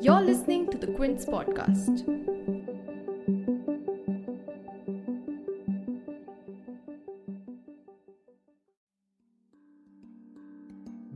You're listening to the Quint podcast.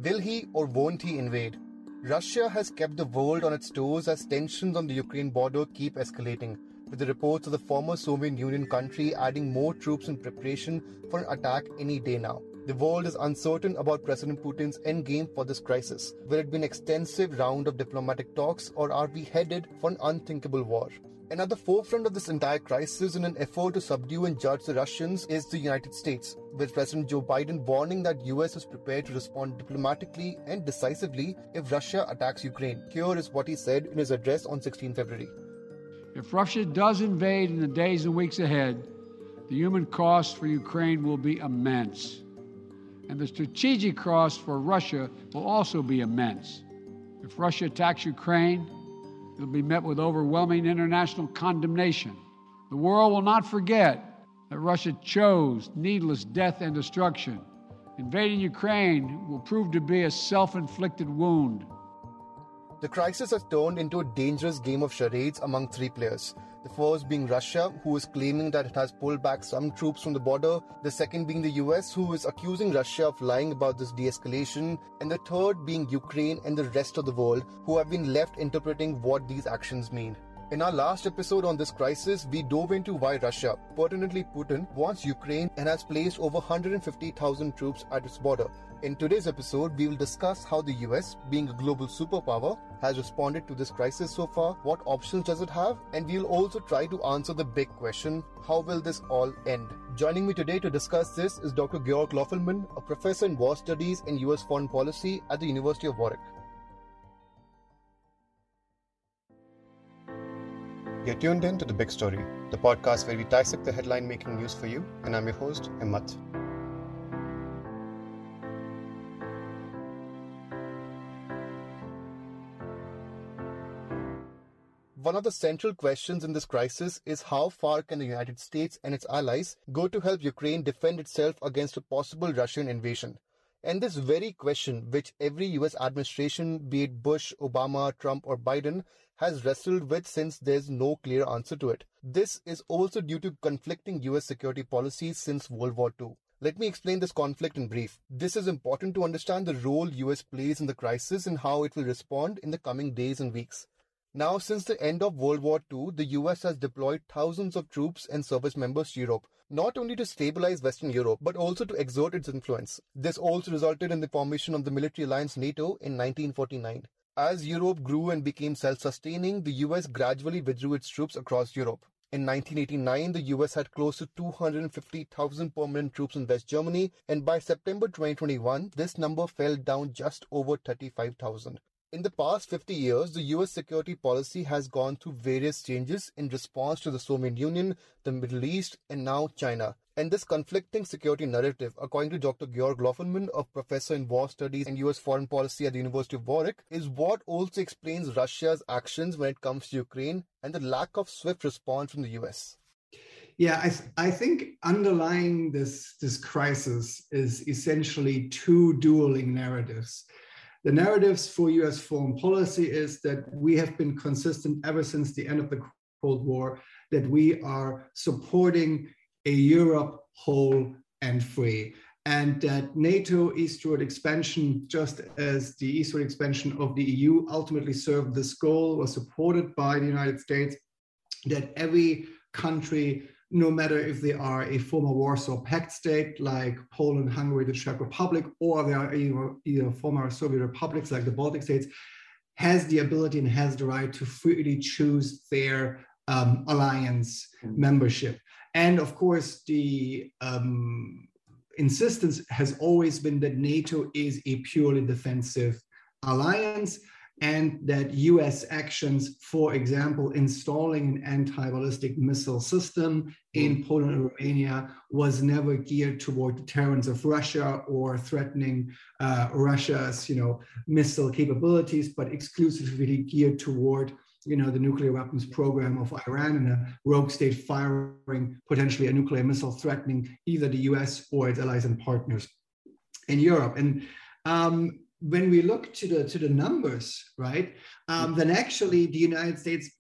Will he or won't he invade? Russia has kept the world on its toes as tensions on the Ukraine border keep escalating, with the reports of the former Soviet Union country adding more troops in preparation for an attack any day now. The world is uncertain about President Putin's endgame for this crisis. Will it be an extensive round of diplomatic talks, or are we headed for an unthinkable war? And at the forefront of this entire crisis, in an effort to subdue and judge the Russians, is the United States, with President Joe Biden warning that US is prepared to respond diplomatically and decisively if Russia attacks Ukraine. Here is what he said in his address on 16 February. If Russia does invade in the days and weeks ahead, the human cost for Ukraine will be immense and the strategic cost for Russia will also be immense. If Russia attacks Ukraine, it'll be met with overwhelming international condemnation. The world will not forget that Russia chose needless death and destruction. Invading Ukraine will prove to be a self inflicted wound. The crisis has turned into a dangerous game of charades among three players the first being Russia, who is claiming that it has pulled back some troops from the border. The second being the US, who is accusing Russia of lying about this de escalation. And the third being Ukraine and the rest of the world, who have been left interpreting what these actions mean. In our last episode on this crisis, we dove into why Russia, pertinently Putin, wants Ukraine and has placed over 150,000 troops at its border. In today's episode, we will discuss how the US, being a global superpower, has responded to this crisis so far, what options does it have, and we will also try to answer the big question how will this all end? Joining me today to discuss this is Dr. Georg Löfflmann, a professor in war studies and US foreign policy at the University of Warwick. You're tuned in to The Big Story, the podcast where we dissect the headline making news for you, and I'm your host, Himmat. One of the central questions in this crisis is how far can the United States and its allies go to help Ukraine defend itself against a possible Russian invasion? And this very question, which every US administration, be it Bush, Obama, Trump, or Biden, has wrestled with since there's no clear answer to it. This is also due to conflicting US security policies since World War II. Let me explain this conflict in brief. This is important to understand the role US plays in the crisis and how it will respond in the coming days and weeks. Now, since the end of World War II, the US has deployed thousands of troops and service members to Europe, not only to stabilize Western Europe, but also to exert its influence. This also resulted in the formation of the military alliance NATO in 1949. As Europe grew and became self sustaining, the US gradually withdrew its troops across Europe. In 1989, the US had close to 250,000 permanent troops in West Germany, and by September 2021, this number fell down just over 35,000. In the past 50 years, the US security policy has gone through various changes in response to the Soviet Union, the Middle East, and now China. And this conflicting security narrative, according to Dr. Georg Löfflmann, a professor in war studies and US foreign policy at the University of Warwick, is what also explains Russia's actions when it comes to Ukraine and the lack of swift response from the US. Yeah, I, th- I think underlying this, this crisis is essentially two dueling narratives. The narratives for US foreign policy is that we have been consistent ever since the end of the Cold War, that we are supporting a Europe whole and free. And that NATO eastward expansion, just as the eastward expansion of the EU ultimately served this goal, was supported by the United States, that every country, no matter if they are a former Warsaw Pact state like Poland, Hungary, the Czech Republic, or they are either, either former Soviet republics like the Baltic states, has the ability and has the right to freely choose their um, alliance mm-hmm. membership. And of course, the um, insistence has always been that NATO is a purely defensive alliance and that US actions, for example, installing an anti ballistic missile system in mm. Poland and Romania, was never geared toward deterrence of Russia or threatening uh, Russia's you know, missile capabilities, but exclusively geared toward you know, the nuclear weapons program of Iran and a rogue state firing potentially a nuclear missile threatening either the US or its allies and partners in Europe. And um, when we look to the to the numbers, right, um, then actually the United States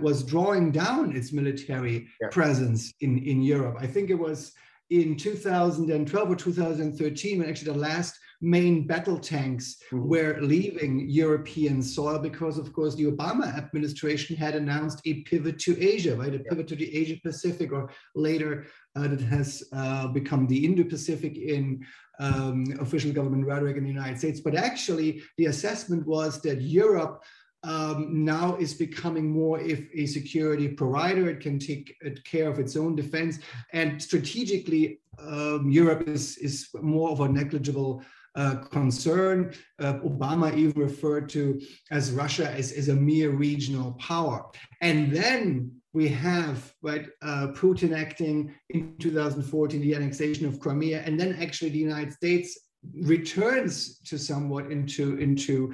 was drawing down its military yeah. presence in in Europe. I think it was in 2012 or 2013 when actually the last main battle tanks mm-hmm. were leaving European soil because, of course, the Obama administration had announced a pivot to Asia, right? A yeah. pivot to the Asia Pacific, or later uh, that has uh, become the Indo Pacific in um, official government rhetoric in the United States. But actually, the assessment was that Europe. Um, now is becoming more if a security provider. It can take care of its own defense, and strategically, um, Europe is is more of a negligible uh, concern. Uh, Obama even referred to as Russia as, as a mere regional power. And then we have right uh, Putin acting in 2014, the annexation of Crimea, and then actually the United States returns to somewhat into into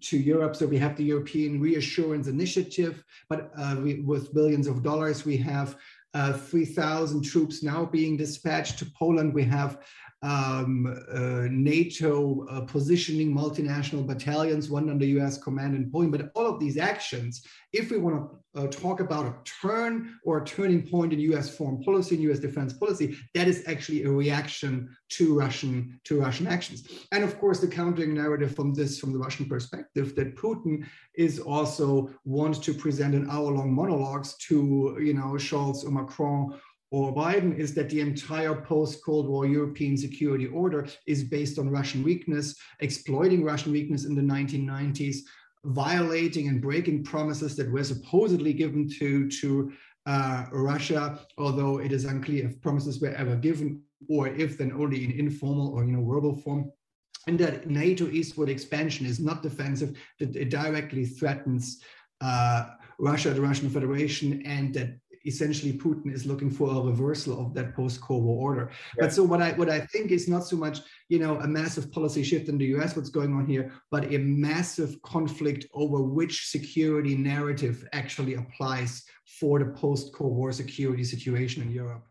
to Europe. So we have the European Reassurance Initiative, but uh, we, with billions of dollars, we have uh, 3,000 troops now being dispatched to Poland. We have um, uh, NATO uh, positioning multinational battalions, one under US command in Poland. But all of these actions, if we want to uh, talk about a turn or a turning point in US foreign policy and US defense policy, that is actually a reaction to Russian to Russian actions. And of course, the countering narrative from this, from the Russian perspective, that Putin is also wants to present an hour-long monologues to you know Scholz or Macron or Biden is that the entire post Cold War European security order is based on Russian weakness, exploiting Russian weakness in the 1990s, violating and breaking promises that were supposedly given to, to uh, Russia, although it is unclear if promises were ever given or if then only in informal or you know verbal form. And that NATO eastward expansion is not defensive, that it directly threatens uh, Russia, the Russian Federation, and that essentially Putin is looking for a reversal of that post-Cold War order. Yeah. But so what I what I think is not so much you know a massive policy shift in the U.S. what's going on here, but a massive conflict over which security narrative actually applies for the post-Cold War security situation in Europe.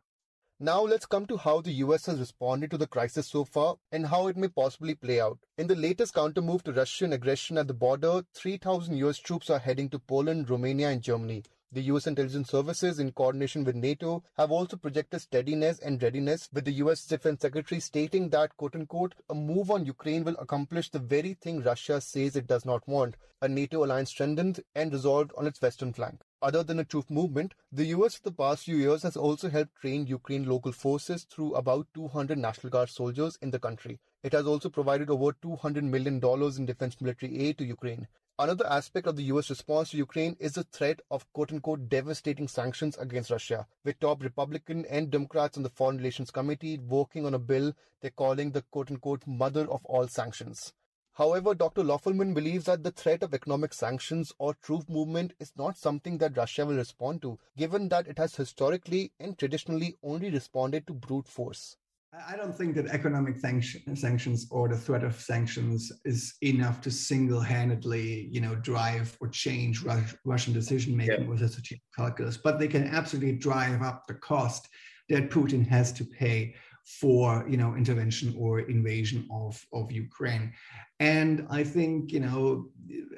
Now let's come to how the US has responded to the crisis so far and how it may possibly play out. In the latest countermove to Russian aggression at the border, 3,000 US troops are heading to Poland, Romania, and Germany. The US intelligence services, in coordination with NATO, have also projected steadiness and readiness, with the US Defense Secretary stating that, quote unquote, a move on Ukraine will accomplish the very thing Russia says it does not want a NATO alliance strengthened and resolved on its western flank. Other than a troop movement, the US for the past few years has also helped train Ukraine local forces through about 200 National Guard soldiers in the country. It has also provided over $200 million in defense military aid to Ukraine. Another aspect of the US response to Ukraine is the threat of quote unquote devastating sanctions against Russia, with top Republican and Democrats on the Foreign Relations Committee working on a bill they're calling the quote unquote mother of all sanctions. However, Dr. Löfflmann believes that the threat of economic sanctions or troop movement is not something that Russia will respond to, given that it has historically and traditionally only responded to brute force. I don't think that economic sanction, sanctions or the threat of sanctions is enough to single-handedly, you know, drive or change Rus- Russian decision-making yeah. with a strategic calculus. But they can absolutely drive up the cost that Putin has to pay for, you know, intervention or invasion of of Ukraine. And I think, you know,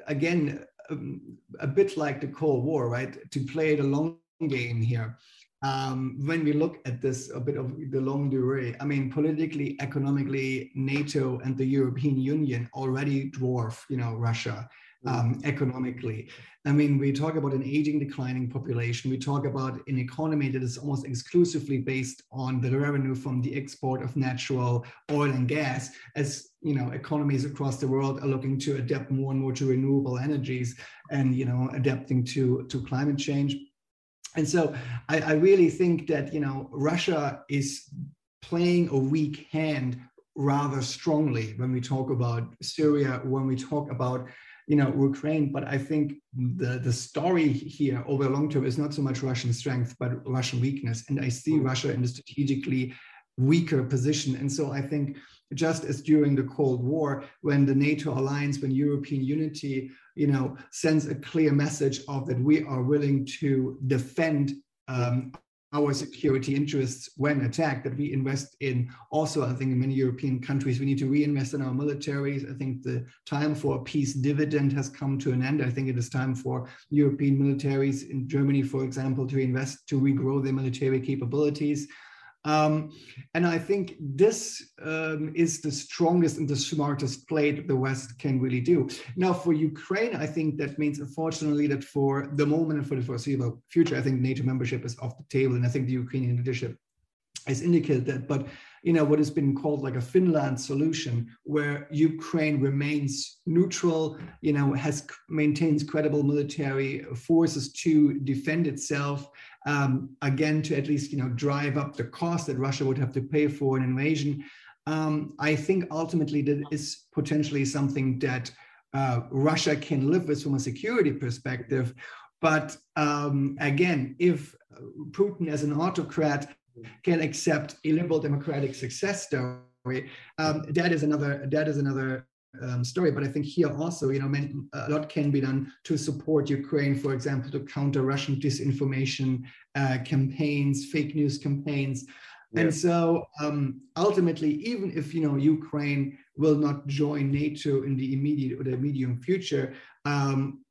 again, um, a bit like the Cold War, right? To play the long game here um, when we look at this a bit of the longue durée, I mean, politically, economically, NATO and the European Union already dwarf, you know, Russia mm. um, economically. I mean, we talk about an aging, declining population. We talk about an economy that is almost exclusively based on the revenue from the export of natural oil and gas. As you know, economies across the world are looking to adapt more and more to renewable energies, and you know, adapting to to climate change and so I, I really think that you know Russia is playing a weak hand rather strongly when we talk about Syria, when we talk about you know Ukraine. But I think the the story here over the long term is not so much Russian strength, but Russian weakness. And I see hmm. Russia in a strategically weaker position. And so I think just as during the Cold War, when the NATO alliance, when European unity, you know, sends a clear message of that we are willing to defend um, our security interests when attacked, that we invest in also, I think in many European countries, we need to reinvest in our militaries. I think the time for a peace dividend has come to an end. I think it is time for European militaries in Germany, for example, to invest, to regrow their military capabilities. Um, and I think this um, is the strongest and the smartest play that the West can really do. Now, for Ukraine, I think that means, unfortunately, that for the moment and for the foreseeable future, I think NATO membership is off the table. And I think the Ukrainian leadership has indicated that. But you know what has been called like a Finland solution, where Ukraine remains neutral, you know, has maintains credible military forces to defend itself, um, again to at least you know drive up the cost that Russia would have to pay for an invasion. Um, I think ultimately that is potentially something that uh, Russia can live with from a security perspective. But um, again, if Putin as an autocrat can accept a liberal democratic success story, um, that is another that is another um, story. But I think here also, you know, a lot can be done to support Ukraine, for example, to counter Russian disinformation uh, campaigns, fake news campaigns. Yeah. And so um, ultimately, even if you know Ukraine will not join NATO in the immediate or the medium future, um,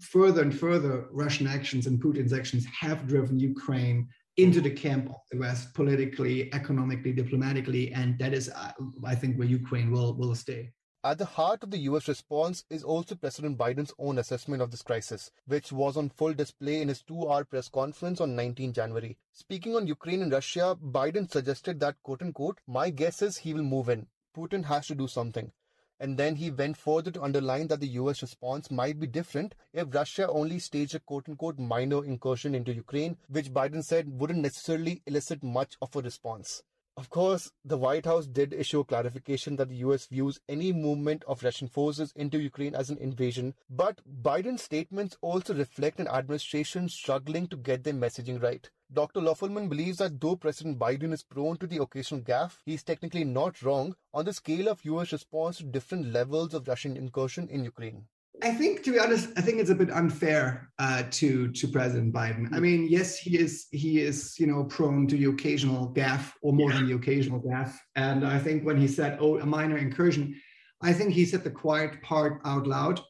further and further Russian actions and Putin's actions have driven Ukraine into the camp of the West politically, economically, diplomatically, and that is, uh, I think, where Ukraine will will stay. At the heart of the US response is also President Biden's own assessment of this crisis, which was on full display in his two hour press conference on 19 January. Speaking on Ukraine and Russia, Biden suggested that, quote unquote, my guess is he will move in. Putin has to do something. And then he went further to underline that the US response might be different if Russia only staged a quote unquote minor incursion into Ukraine, which Biden said wouldn't necessarily elicit much of a response. Of course, the White House did issue clarification that the US views any movement of Russian forces into Ukraine as an invasion, but Biden's statements also reflect an administration struggling to get their messaging right. Dr. Löfflmann believes that though President Biden is prone to the occasional gaffe, he is technically not wrong on the scale of US response to different levels of Russian incursion in Ukraine. I think, to be honest, I think it's a bit unfair uh, to to President Biden. I mean, yes, he is he is you know prone to the occasional gaffe, or more yeah. than the occasional gaffe. And I think when he said, "Oh, a minor incursion," I think he said the quiet part out loud.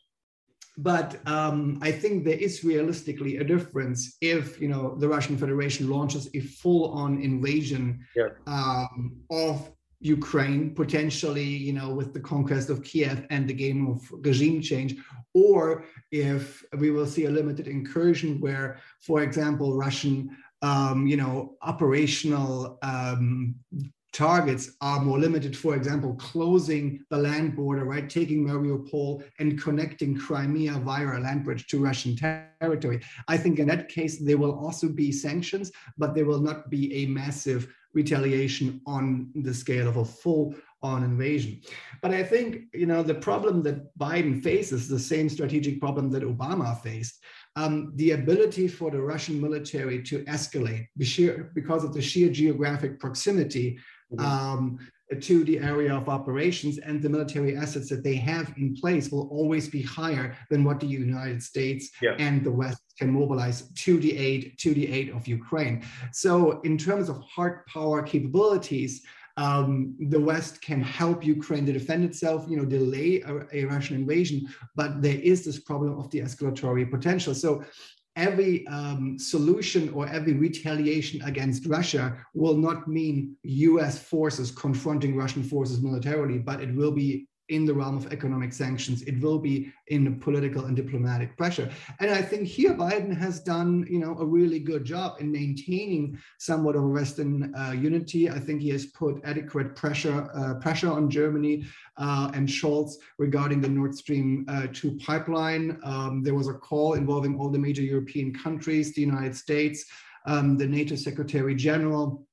But um, I think there is realistically a difference if you know the Russian Federation launches a full-on invasion yeah. um, of Ukraine, potentially, you know, with the conquest of Kiev and the game of regime change, or if we will see a limited incursion where, for example, Russian, um, you know, operational um, targets are more limited. For example, closing the land border, right, taking Mariupol and connecting Crimea via a land bridge to Russian territory. I think in that case, there will also be sanctions, but there will not be a massive retaliation on the scale of a full on invasion. But I think, you know, the problem that Biden faces, the same strategic problem that Obama faced, um, the ability for the Russian military to escalate because of the sheer geographic proximity mm-hmm. um, to the area of operations and the military assets that they have in place will always be higher than what the United States yeah. and the West can mobilize to the aid to the aid of Ukraine. So in terms of hard power capabilities, um, the West can help Ukraine to defend itself, you know, delay a, a, Russian invasion, but there is this problem of the escalatory potential. So every um, solution or every retaliation against Russia will not mean US forces confronting Russian forces militarily, but it will be in the realm of economic sanctions. It will be in political and diplomatic pressure. And I think here Biden has done, you know, a really good job in maintaining somewhat of a Western uh, unity. I think he has put adequate pressure uh, pressure on Germany uh, and Scholz regarding the Nord Stream uh, 2 pipeline. Um, there was a call involving all the major European countries, the United States, um, the NATO Secretary General,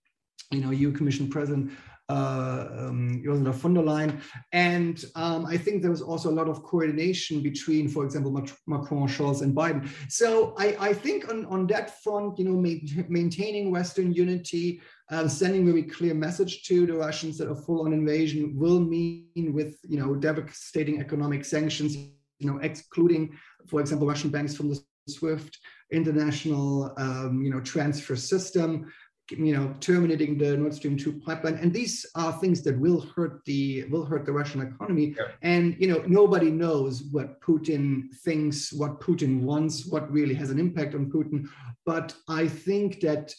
you know, EU Commission President um, Ursula von der Leyen. And um, I think there was also a lot of coordination between, for example, Macron, Scholz, and Biden. So I, I think on, on that front, you know, ma- maintaining Western unity, uh, sending very clear message to the Russians that a full-on invasion will mean with, you know, devastating economic sanctions, you know, excluding, for example, Russian banks from the SWIFT international um, you know transfer system you know terminating the nord stream 2 pipeline. And these are things that will hurt the will hurt the russian economy. Yeah. and you know nobody knows what putin thinks what putin wants what really has an impact on putin. But i think that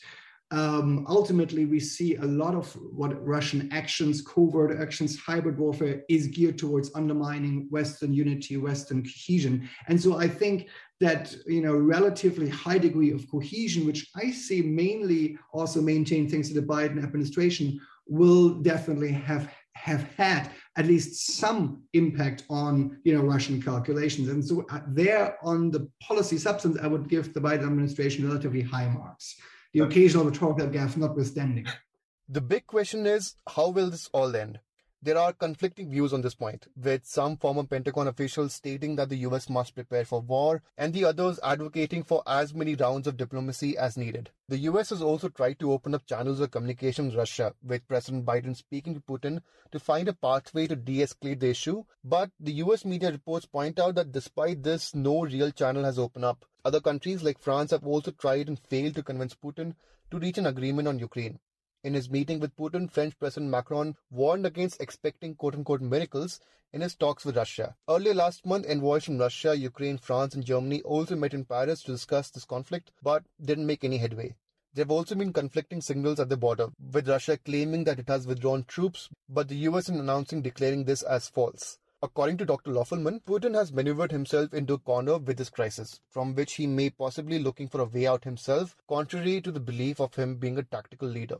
um, ultimately we see a lot of what Russian actions, covert actions, hybrid warfare is geared towards undermining Western unity, Western cohesion. And so I think that you know relatively high degree of cohesion, which I see mainly also maintained thanks to the Biden administration, will definitely have have had at least some impact on you know Russian calculations. And so uh, there on the policy substance, I would give the Biden administration relatively high marks the occasional rhetorical gaffe notwithstanding. The big question is how will this all end? There are conflicting views on this point, with some former Pentagon officials stating that the US must prepare for war, and the others advocating for as many rounds of diplomacy as needed. The US has also tried to open up channels of communication with Russia, with President Biden speaking to Putin to find a pathway to de escalate the issue. But the US media reports point out that despite this, no real channel has opened up. Other countries like France have also tried and failed to convince Putin to reach an agreement on Ukraine. In his meeting with Putin, French President Macron warned against expecting quote unquote miracles in his talks with Russia. Earlier last month, envoys from Russia, Ukraine, France, and Germany also met in Paris to discuss this conflict, but didn't make any headway. There have also been conflicting signals at the border, with Russia claiming that it has withdrawn troops, but the US in announcing declaring this as false. According to Dr. Löfflmann, Putin has maneuvered himself into a corner with this crisis, from which he may possibly looking for a way out himself, contrary to the belief of him being a tactical leader.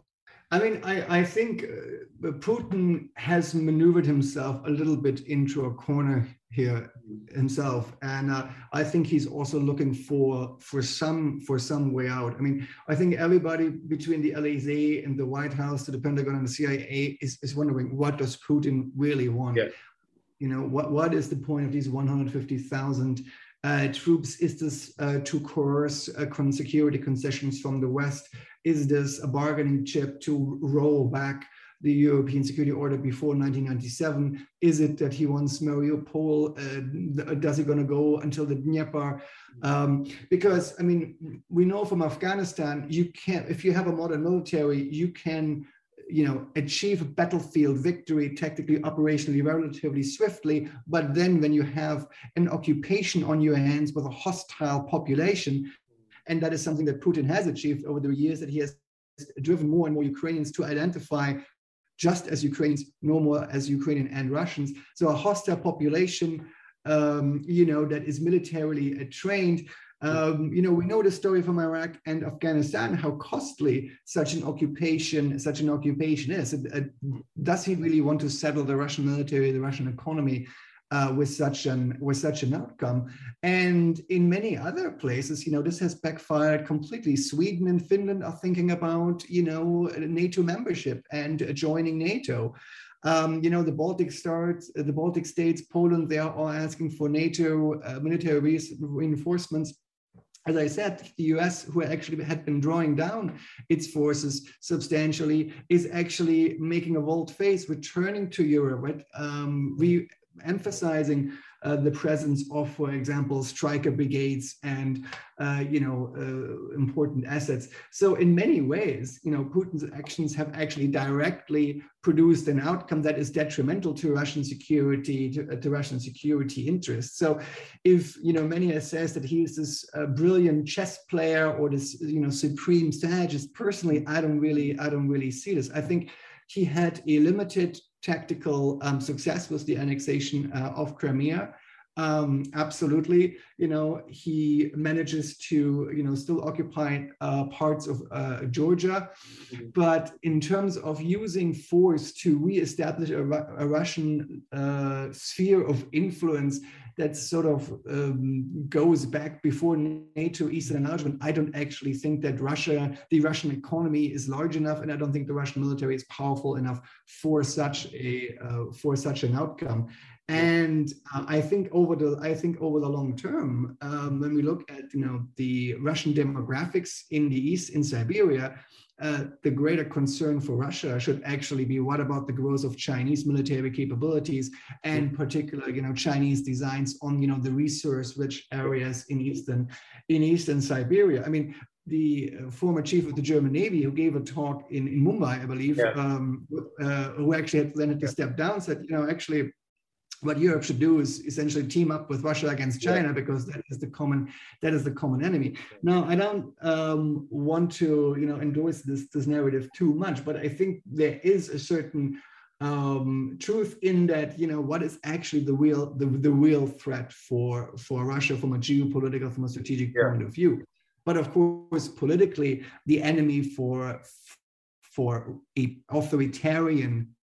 I mean, I, I think uh, Putin has maneuvered himself a little bit into a corner here himself, and uh, I think he's also looking for for some for some way out. I mean, I think everybody between the Élysée and the White House to the Pentagon and the CIA is, is wondering what does Putin really want. Yeah. You know, what, what is the point of these 150,000 uh, troops? Is this uh, to coerce uh, security concessions from the West? Is this a bargaining chip to roll back the European security order before 1997? Is it that he wants Mariupol? Uh, does he going to go until the Dnieper? Um, because I mean, we know from Afghanistan, you can't. If you have a modern military, you can you know achieve a battlefield victory tactically operationally relatively swiftly but then when you have an occupation on your hands with a hostile population and that is something that putin has achieved over the years that he has driven more and more ukrainians to identify just as ukrainians no more as ukrainian and russians. So a hostile population um, you know that is militarily trained um, you know, we know the story from Iraq and Afghanistan, how costly such an occupation, such an occupation is. Uh, does he really want to settle the Russian military, the Russian economy? Uh, with such an with such an outcome. And in many other places, you know, this has backfired completely. Sweden and Finland are thinking about, you know, NATO membership and joining NATO. Um, you know, the Baltic states, the Baltic states, Poland, they are all asking for NATO uh, military reinforcements as I said, the US, who actually had been drawing down its forces substantially, is actually making a volte face, returning to Europe, right? Um, re emphasizing uh, the presence of, for example, Stryker brigades and uh, you know uh, important assets. So in many ways, you know, Putin's actions have actually directly produced an outcome that is detrimental to Russian security, to, uh, to Russian security interests. So if you know many says that he is this uh, brilliant chess player or this you know supreme strategist, personally, I don't really, I don't really see this. I think he had a limited tactical um, success was the annexation uh, of Crimea. Um, absolutely, you know, he manages to, you know, still occupy uh, parts of uh, Georgia, mm-hmm. but in terms of using force to reestablish a, a Russian uh, sphere of influence, that sort of um, goes back before NATO Eastern enlargement. I don't actually think that Russia, the Russian economy is large enough, and I don't think the Russian military is powerful enough for such a uh, for such an outcome. And uh, I think over the I think over the long term, um, when we look at you know the Russian demographics in the east in Siberia, uh, the greater concern for Russia should actually be what about the growth of Chinese military capabilities and particular, you know, Chinese designs on, you know, the resource-rich areas in eastern in eastern Siberia. I mean, the uh, former chief of the German Navy, who gave a talk in, in Mumbai, I believe, yeah. um, uh, who actually had then had to step down, said, you know, actually what Europe should do is essentially team up with Russia against China yeah. because that is the common that is the common enemy. Now, I don't um, want to you know endorse this this narrative too much, but I think there is a certain um, truth in that you know what is actually the real the, the real threat for for Russia from a geopolitical from a strategic yeah. point of view. But of course, politically, the enemy for for a authoritarian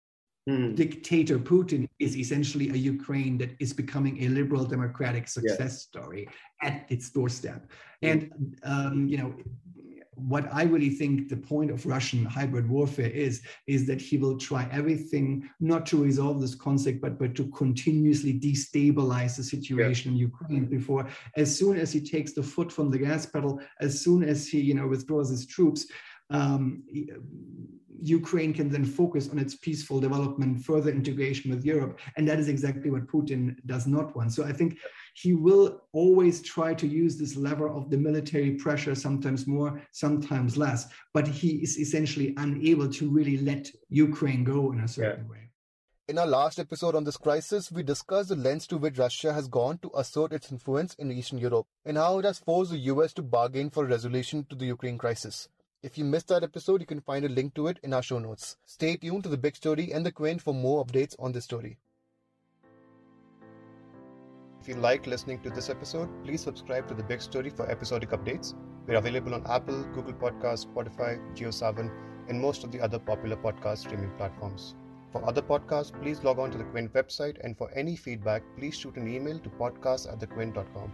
Mm. Dictator Putin is essentially a Ukraine that is becoming a liberal democratic success yeah. story at its doorstep. Mm. And, um, you know, what I really think the point of Russian hybrid warfare is, is that he will try everything not to resolve this conflict, but, but to continuously destabilize the situation yeah. in Ukraine before, as soon as he takes the foot from the gas pedal, as soon as he, you know, withdraws his troops, um, Ukraine can then focus on its peaceful development, further integration with Europe. And that is exactly what Putin does not want. So I think he will always try to use this lever of the military pressure, sometimes more, sometimes less. But he is essentially unable to really let Ukraine go in a certain yeah. way. In our last episode on this crisis, we discussed the lengths to which Russia has gone to assert its influence in Eastern Europe and how it has forced the US to bargain for a resolution to the Ukraine crisis. If you missed that episode, you can find a link to it in our show notes. Stay tuned to the big story and the Quint for more updates on this story. If you liked listening to this episode, please subscribe to the big story for episodic updates. We're available on Apple, Google Podcasts, Spotify, JioSaavn, and most of the other popular podcast streaming platforms. For other podcasts, please log on to the Quint website, and for any feedback, please shoot an email to podcast at thequint.com.